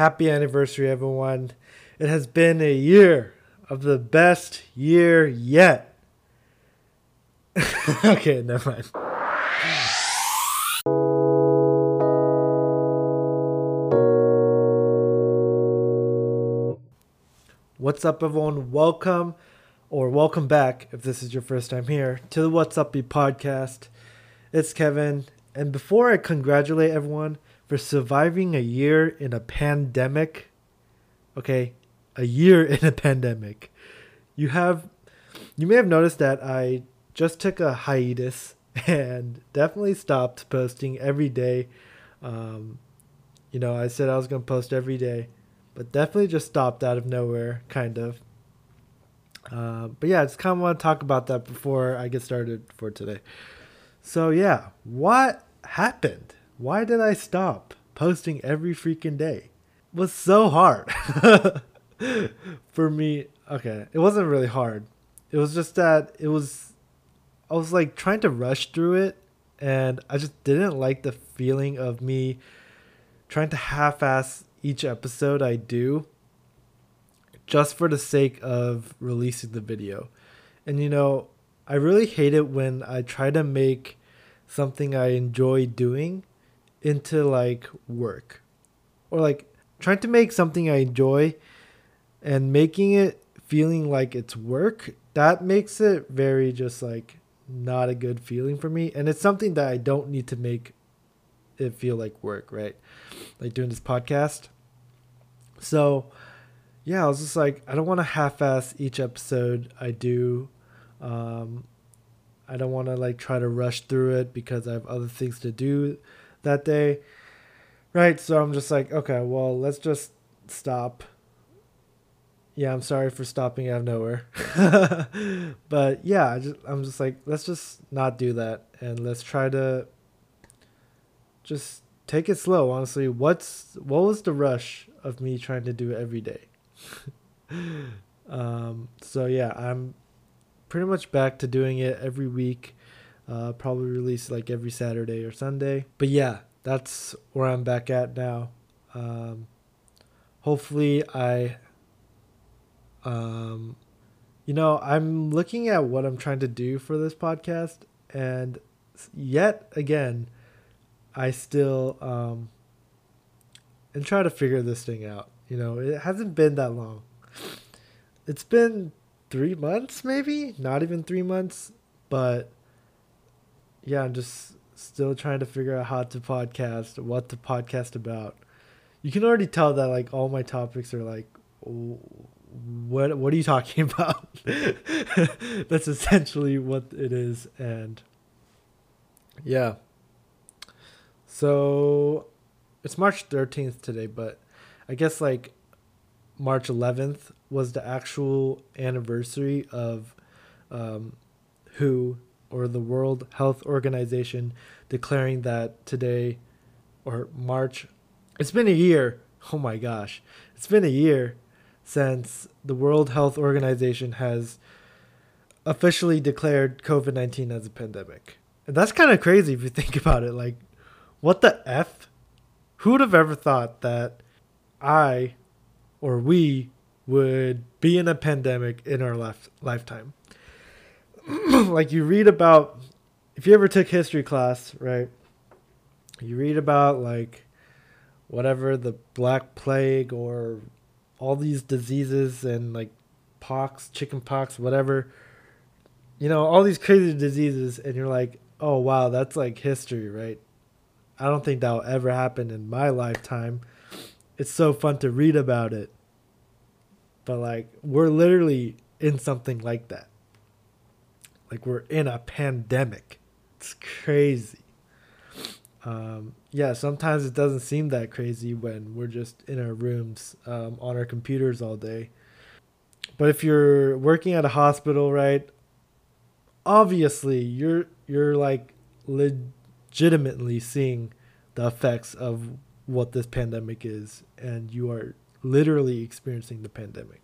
Happy anniversary, everyone. It has been a year of the best year yet. okay, never mind. What's up, everyone? Welcome or welcome back if this is your first time here to the What's Up Be podcast. It's Kevin, and before I congratulate everyone for surviving a year in a pandemic, okay, a year in a pandemic, you have you may have noticed that I just took a hiatus and definitely stopped posting every day. Um, you know, I said I was gonna post every day, but definitely just stopped out of nowhere, kind of. Uh, but yeah, I just kind of want to talk about that before I get started for today. So yeah, what happened? Why did I stop posting every freaking day? It was so hard for me. Okay, it wasn't really hard. It was just that it was I was like trying to rush through it and I just didn't like the feeling of me trying to half-ass each episode I do just for the sake of releasing the video. And you know, I really hate it when I try to make something I enjoy doing into like work. Or like trying to make something I enjoy and making it feeling like it's work, that makes it very just like not a good feeling for me. And it's something that I don't need to make it feel like work, right? Like doing this podcast. So, yeah, I was just like, I don't want to half-ass each episode I do. Um, I don't want to like try to rush through it because I have other things to do that day. Right, so I'm just like, okay, well, let's just stop. Yeah, I'm sorry for stopping out of nowhere. but yeah, I just I'm just like, let's just not do that and let's try to just take it slow, honestly. What's what was the rush of me trying to do every day? um, so yeah, I'm pretty much back to doing it every week. Uh, probably release like every Saturday or Sunday. But yeah, that's where I'm back at now. Um, hopefully, I, um, you know, I'm looking at what I'm trying to do for this podcast, and yet again, I still um, and try to figure this thing out. You know, it hasn't been that long. It's been three months, maybe not even three months, but yeah, I'm just still trying to figure out how to podcast, what to podcast about. You can already tell that like all my topics are like, what what are you talking about? That's essentially what it is, and yeah. So it's March 13th today, but I guess like March 11th was the actual anniversary of um, WHO or the World Health Organization declaring that today or March, it's been a year. Oh my gosh, it's been a year since the World Health Organization has officially declared COVID 19 as a pandemic. And that's kind of crazy if you think about it. Like, what the F? Who would have ever thought that I or we would be in a pandemic in our life, lifetime? like, you read about, if you ever took history class, right? You read about, like, whatever the Black Plague or all these diseases and, like, pox, chicken pox, whatever. You know, all these crazy diseases, and you're like, oh, wow, that's like history, right? I don't think that'll ever happen in my lifetime. It's so fun to read about it. But like we're literally in something like that. Like we're in a pandemic. It's crazy. Um, yeah, sometimes it doesn't seem that crazy when we're just in our rooms um, on our computers all day. But if you're working at a hospital, right? Obviously, you're you're like legitimately seeing the effects of what this pandemic is, and you are literally experiencing the pandemic.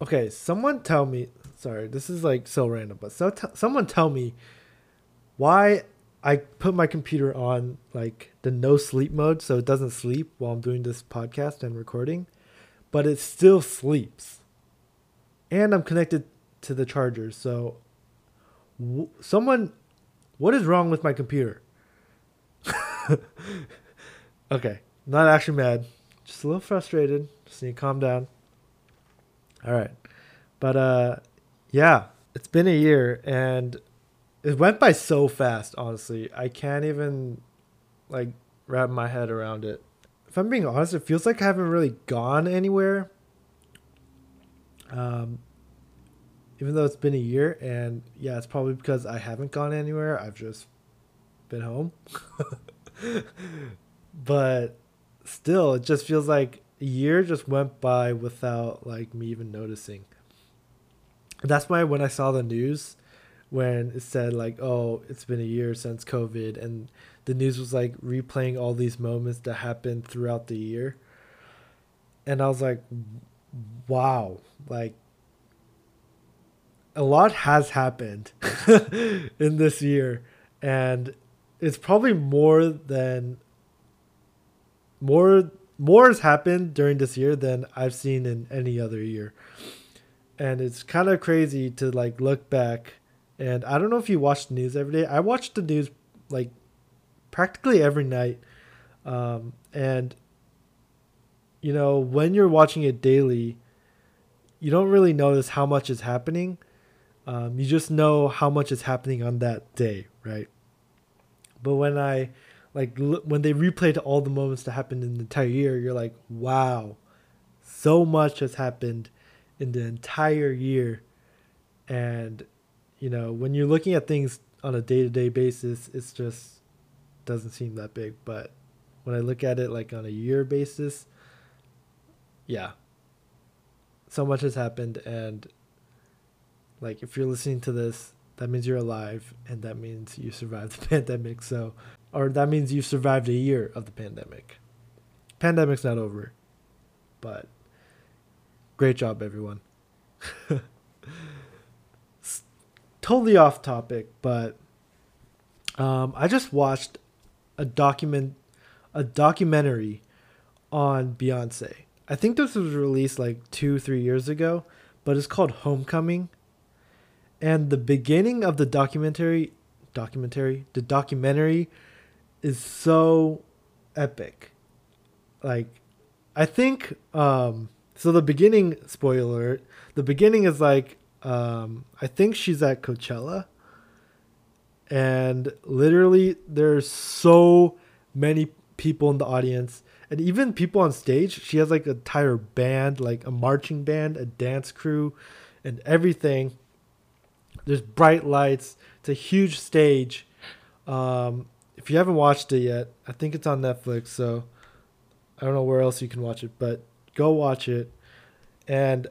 Okay, someone tell me. Sorry, this is like so random, but so t- someone tell me why I put my computer on like the no sleep mode so it doesn't sleep while I'm doing this podcast and recording, but it still sleeps. And I'm connected to the charger. So w- someone what is wrong with my computer? okay, not actually mad, just a little frustrated. Just need to calm down. All right. But uh yeah, it's been a year and it went by so fast, honestly. I can't even like wrap my head around it. If I'm being honest, it feels like I haven't really gone anywhere. Um even though it's been a year and yeah, it's probably because I haven't gone anywhere. I've just been home. but still, it just feels like a year just went by without like me even noticing. That's why when I saw the news when it said like, "Oh, it's been a year since COVID," and the news was like replaying all these moments that happened throughout the year, and I was like, "Wow!" Like a lot has happened in this year, and it's probably more than more more has happened during this year than I've seen in any other year. And it's kind of crazy to like look back and I don't know if you watch the news every day. I watch the news like practically every night. Um, and, you know, when you're watching it daily, you don't really notice how much is happening. Um, you just know how much is happening on that day, right? But when I, like, l- when they replayed all the moments that happened in the entire year, you're like, wow, so much has happened in the entire year. And you know, when you're looking at things on a day to day basis, it's just doesn't seem that big. But when I look at it like on a year basis, yeah, so much has happened. And like, if you're listening to this, that means you're alive and that means you survived the pandemic. So, or that means you survived a year of the pandemic. Pandemic's not over, but great job, everyone. totally off topic, but um, I just watched a document, a documentary on Beyonce. I think this was released like two, three years ago, but it's called Homecoming. And the beginning of the documentary, documentary, the documentary, is so epic. Like, I think um, so. The beginning, spoiler alert, the beginning is like um, I think she's at Coachella, and literally there's so many people in the audience, and even people on stage. She has like a entire band, like a marching band, a dance crew, and everything. There's bright lights. It's a huge stage. Um, if you haven't watched it yet, I think it's on Netflix. So I don't know where else you can watch it, but go watch it. And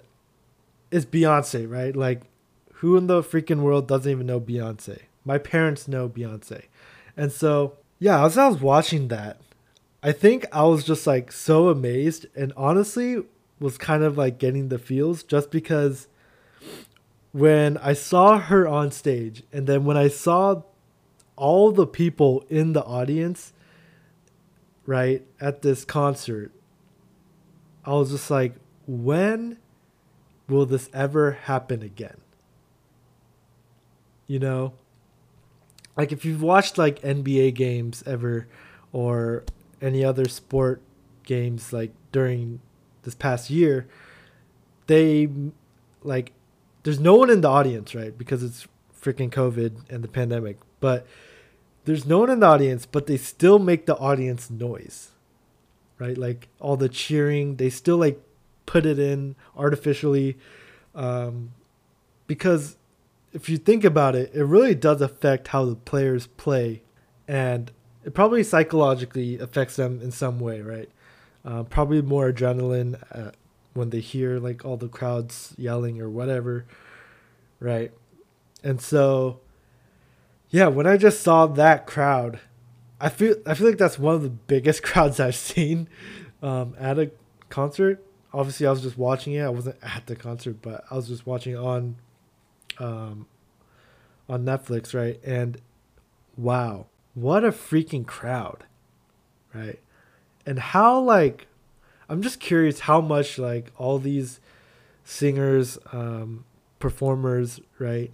it's Beyonce, right? Like, who in the freaking world doesn't even know Beyonce? My parents know Beyonce. And so, yeah, as I was watching that, I think I was just like so amazed and honestly was kind of like getting the feels just because when I saw her on stage and then when I saw all the people in the audience, right, at this concert, I was just like, when will this ever happen again? You know? Like if you've watched like NBA games ever or any other sport games like during this past year, they like there's no one in the audience, right? Because it's freaking COVID and the pandemic. But there's no one in the audience, but they still make the audience noise. Right? Like all the cheering, they still like put it in artificially um, because if you think about it, it really does affect how the players play, and it probably psychologically affects them in some way, right? Uh, probably more adrenaline uh, when they hear like all the crowds yelling or whatever, right? And so, yeah, when I just saw that crowd, I feel I feel like that's one of the biggest crowds I've seen um, at a concert obviously I was just watching it. I wasn't at the concert, but I was just watching on um on Netflix, right? And wow. what a freaking crowd, right? And how like I'm just curious how much like all these singers, um, performers, right?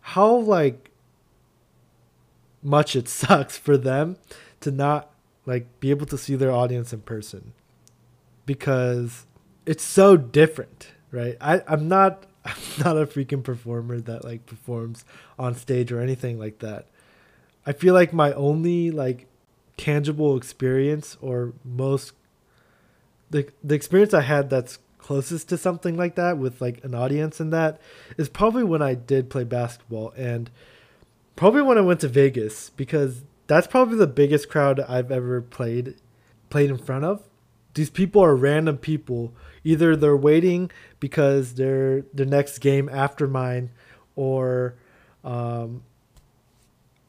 How like much it sucks for them to not like be able to see their audience in person because it's so different, right? I, I'm not I'm not a freaking performer that like performs on stage or anything like that. I feel like my only like tangible experience or most the the experience I had that's closest to something like that with like an audience and that is probably when I did play basketball and probably when I went to Vegas because that's probably the biggest crowd I've ever played played in front of. These people are random people. Either they're waiting because they're the next game after mine, or um,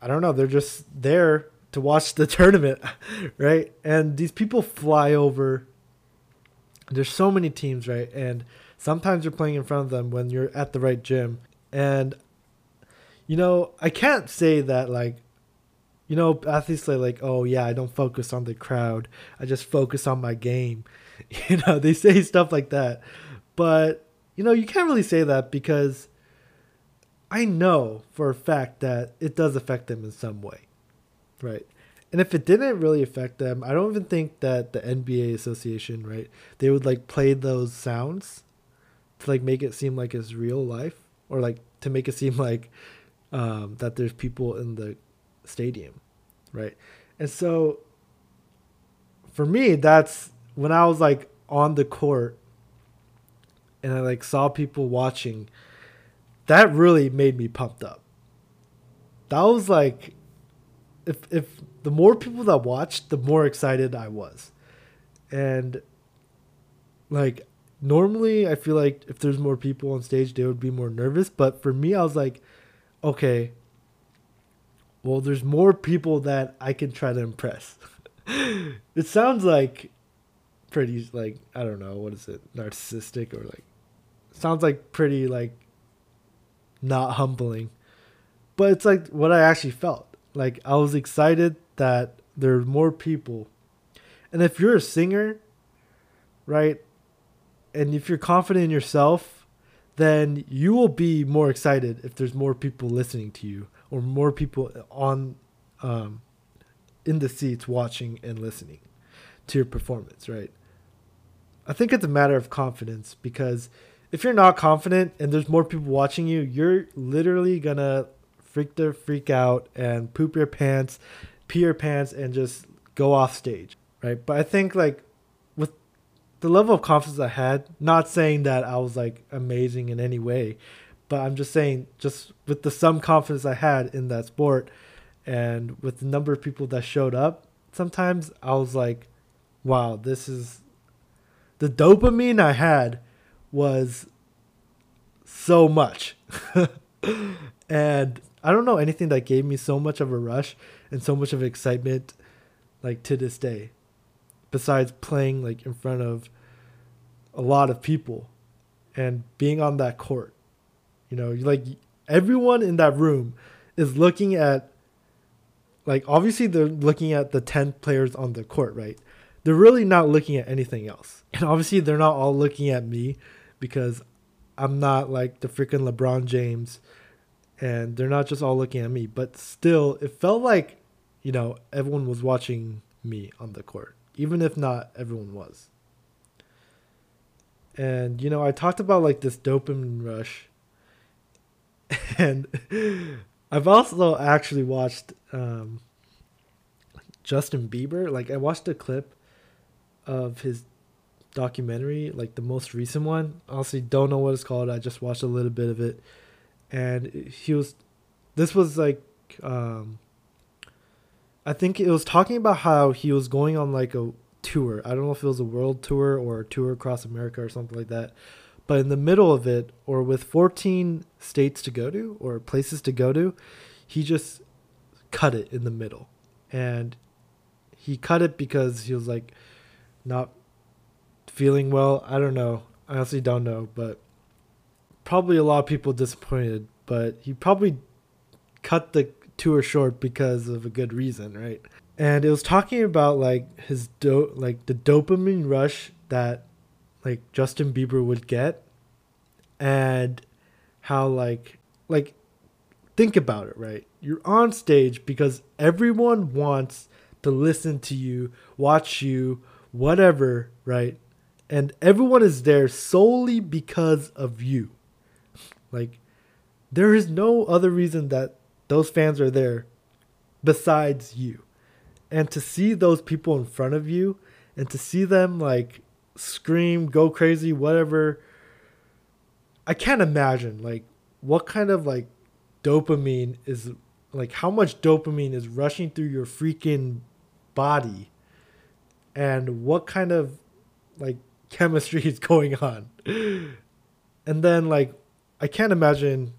I don't know. They're just there to watch the tournament, right? And these people fly over. There's so many teams, right? And sometimes you're playing in front of them when you're at the right gym. And you know, I can't say that like you know, athletes say like, "Oh yeah, I don't focus on the crowd. I just focus on my game." You know, they say stuff like that. But, you know, you can't really say that because I know for a fact that it does affect them in some way. Right? And if it didn't really affect them, I don't even think that the NBA association, right, they would like play those sounds to like make it seem like it's real life or like to make it seem like um, that there's people in the stadium, right? And so for me, that's when I was like on the court and I like saw people watching, that really made me pumped up. That was like if if the more people that watched, the more excited I was. And like normally I feel like if there's more people on stage, they would be more nervous, but for me I was like okay, well, there's more people that I can try to impress. it sounds like pretty like I don't know what is it narcissistic or like sounds like pretty like not humbling, but it's like what I actually felt. Like I was excited that there's more people, and if you're a singer, right, and if you're confident in yourself, then you will be more excited if there's more people listening to you or more people on um, in the seats watching and listening to your performance, right? I think it's a matter of confidence because if you're not confident and there's more people watching you, you're literally gonna freak the freak out and poop your pants, pee your pants, and just go off stage, right? But I think like the level of confidence I had, not saying that I was like amazing in any way, but I'm just saying, just with the some confidence I had in that sport, and with the number of people that showed up, sometimes I was like, "Wow, this is." The dopamine I had was so much, and I don't know anything that gave me so much of a rush and so much of excitement, like to this day, besides playing like in front of a lot of people and being on that court you know, like everyone in that room is looking at like obviously they're looking at the 10 players on the court, right? They're really not looking at anything else. And obviously they're not all looking at me because I'm not like the freaking LeBron James and they're not just all looking at me, but still it felt like, you know, everyone was watching me on the court, even if not everyone was. And you know, I talked about like this dopamine rush and I've also actually watched um, Justin Bieber. Like I watched a clip of his documentary, like the most recent one. Honestly, don't know what it's called. I just watched a little bit of it, and he was. This was like, um, I think it was talking about how he was going on like a tour. I don't know if it was a world tour or a tour across America or something like that. But in the middle of it, or with 14 states to go to or places to go to, he just cut it in the middle. And he cut it because he was like not feeling well. I don't know. I honestly don't know, but probably a lot of people disappointed. But he probably cut the tour short because of a good reason, right? And it was talking about like his do like the dopamine rush that like Justin Bieber would get and how like like think about it, right? You're on stage because everyone wants to listen to you, watch you, whatever, right? And everyone is there solely because of you. Like there is no other reason that those fans are there besides you. And to see those people in front of you and to see them like scream, go crazy, whatever. I can't imagine like what kind of like dopamine is like how much dopamine is rushing through your freaking body and what kind of like chemistry is going on. And then like I can't imagine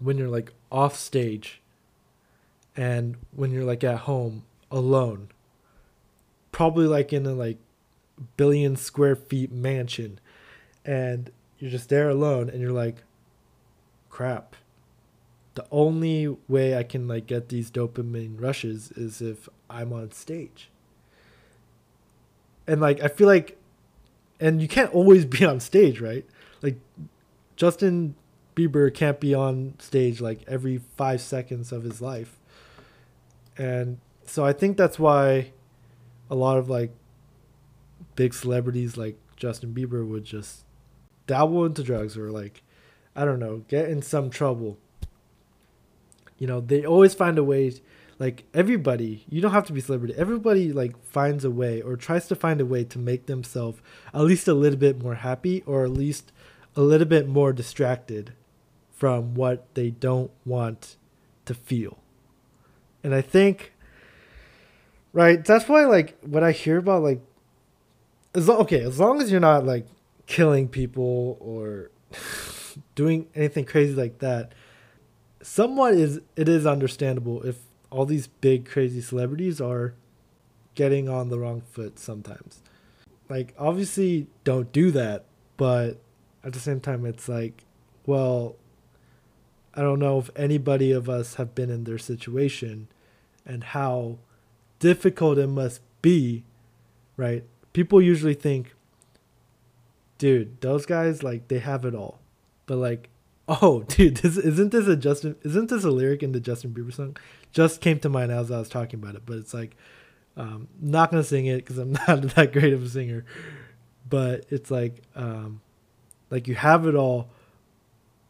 when you're like off stage and when you're like at home alone probably like in a like billion square feet mansion and you're just there alone and you're like crap. The only way i can like get these dopamine rushes is if i'm on stage. And like i feel like and you can't always be on stage right? Like justin bieber can't be on stage like every five seconds of his life and so i think that's why a lot of like big celebrities like Justin Bieber would just dabble into drugs or like I don't know, get in some trouble. You know, they always find a way like everybody, you don't have to be celebrity. Everybody like finds a way or tries to find a way to make themselves at least a little bit more happy or at least a little bit more distracted from what they don't want to feel. And I think right, that's why like when I hear about like as okay, as long as you're not like killing people or doing anything crazy like that, somewhat is it is understandable if all these big crazy celebrities are getting on the wrong foot sometimes. Like obviously don't do that, but at the same time it's like, well, I don't know if anybody of us have been in their situation and how difficult it must be, right? people usually think, dude, those guys like they have it all, but like, oh, dude, this isn't this a Justin? Isn't this a lyric in the Justin Bieber song? Just came to mind as I was talking about it, but it's like, um, not gonna sing it because I'm not that great of a singer, but it's like, um, like you have it all,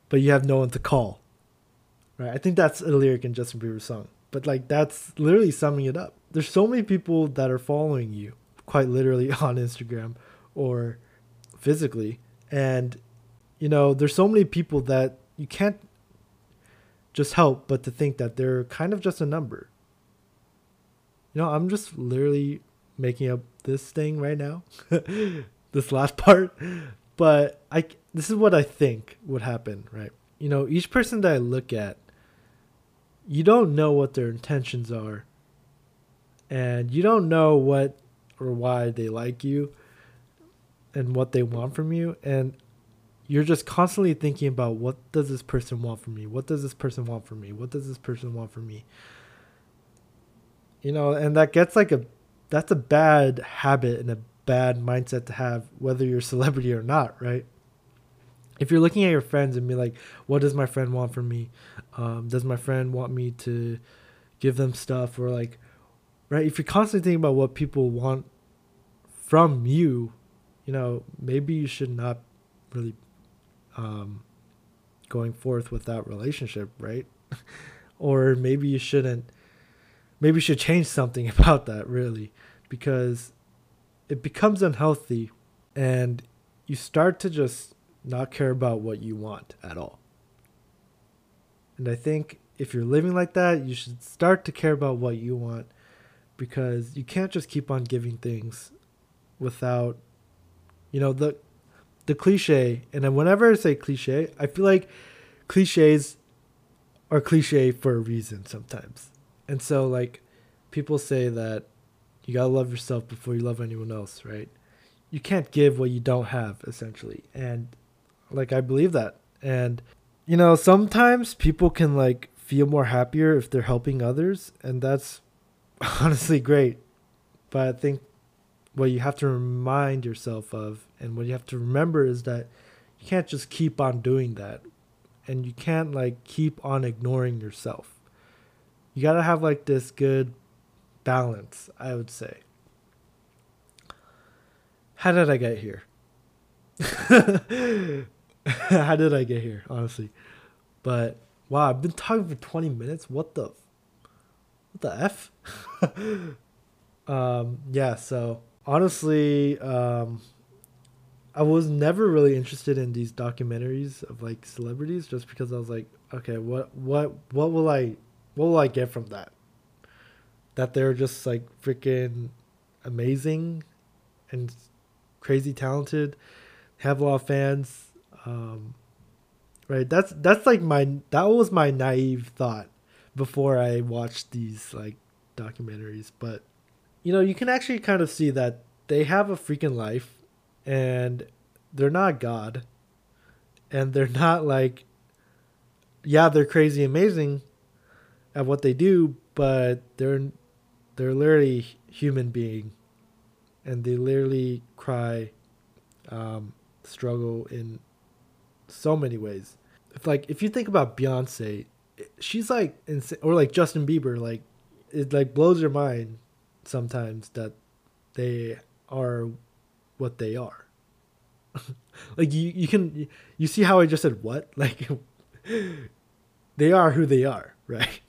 but you have no one to call. Right? I think that's a lyric in Justin Bieber's song, but like that's literally summing it up. There's so many people that are following you quite literally on Instagram or physically. And, you know, there's so many people that you can't just help but to think that they're kind of just a number. You know, I'm just literally making up this thing right now, this last part. But I, this is what I think would happen, right? You know, each person that I look at, you don't know what their intentions are. And you don't know what or why they like you and what they want from you. And you're just constantly thinking about what does this person want from me? What does this person want from me? What does this person want from me? You know and that gets like a that's a bad habit and a bad mindset to have whether you're a celebrity or not right if you're looking at your friends and be like what does my friend want from me um, does my friend want me to give them stuff or like right if you're constantly thinking about what people want from you, you know, maybe you should not really um, going forth with that relationship, right? or maybe you shouldn't. Maybe you should change something about that, really, because it becomes unhealthy, and you start to just not care about what you want at all. And I think if you're living like that, you should start to care about what you want because you can't just keep on giving things without you know the the cliche and then whenever i say cliche i feel like cliches are cliche for a reason sometimes. And so like people say that you gotta love yourself before you love anyone else right? You can't give what you don't have essentially. And like i believe that. And you know sometimes people can like feel more happier if they're helping others, and that's honestly great. But I think what you have to remind yourself of and what you have to remember is that you can't just keep on doing that. And you can't like keep on ignoring yourself. You got to have like this good balance i would say. How did i get here how did i get here honestly but wow i've been talking for 20 minutes what the what the f um yeah so honestly, um, I was never really interested in these documentaries of like celebrities just because I was like, okay, what what what will I what will I get from that? That they're just like freaking amazing and crazy talented, have a lot of fans. Um, right? That's that's like my that was my naive thought before I watched these like documentaries, but you know, you can actually kind of see that they have a freaking life and they're not God. And they're not like, yeah, they're crazy amazing at what they do, but they're they're literally human being, and they literally cry, um, struggle in so many ways. If like if you think about Beyonce, she's like insane, or like Justin Bieber, like it like blows your mind sometimes that they are what they are. like you, you can you see how I just said what like they are who they are, right?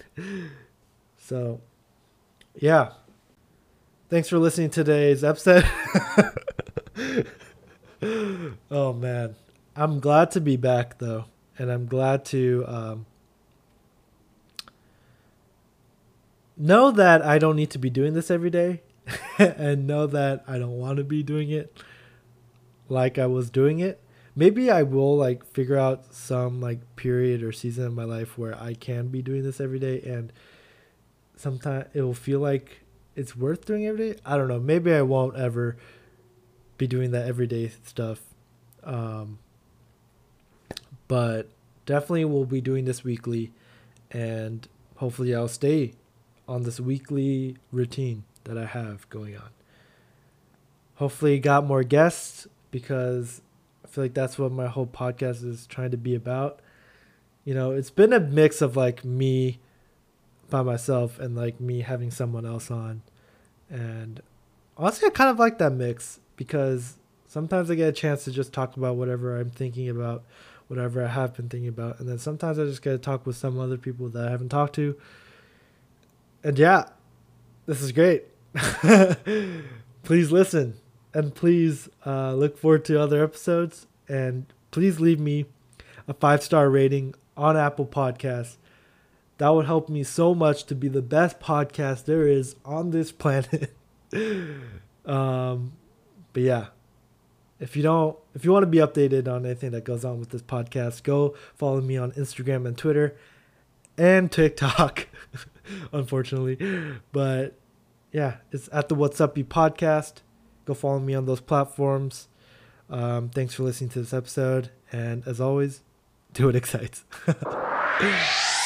So, yeah. Thanks for listening to today's episode. oh man, I'm glad to be back though, and I'm glad to um, know that I don't need to be doing this every day and know that I don't want to be doing it like I was doing it. Maybe I will like figure out some like period or season of my life where I can be doing this every day and sometimes it will feel like it's worth doing every day. I don't know. Maybe I won't ever be doing that everyday stuff. Um, but definitely we'll be doing this weekly and hopefully I'll stay on this weekly routine that I have going on. Hopefully, got more guests because I feel like that's what my whole podcast is trying to be about. You know, it's been a mix of like me by myself and like me having someone else on. And honestly, I kind of like that mix because sometimes I get a chance to just talk about whatever I'm thinking about, whatever I have been thinking about. And then sometimes I just get to talk with some other people that I haven't talked to and yeah, this is great. please listen and please uh, look forward to other episodes. And please leave me a five star rating on Apple Podcasts. That would help me so much to be the best podcast there is on this planet. um, but yeah, if you don't, if you want to be updated on anything that goes on with this podcast, go follow me on Instagram and Twitter and TikTok. unfortunately. But yeah, it's at the What's Up You podcast. Go follow me on those platforms. Um, thanks for listening to this episode. And as always, do what excites.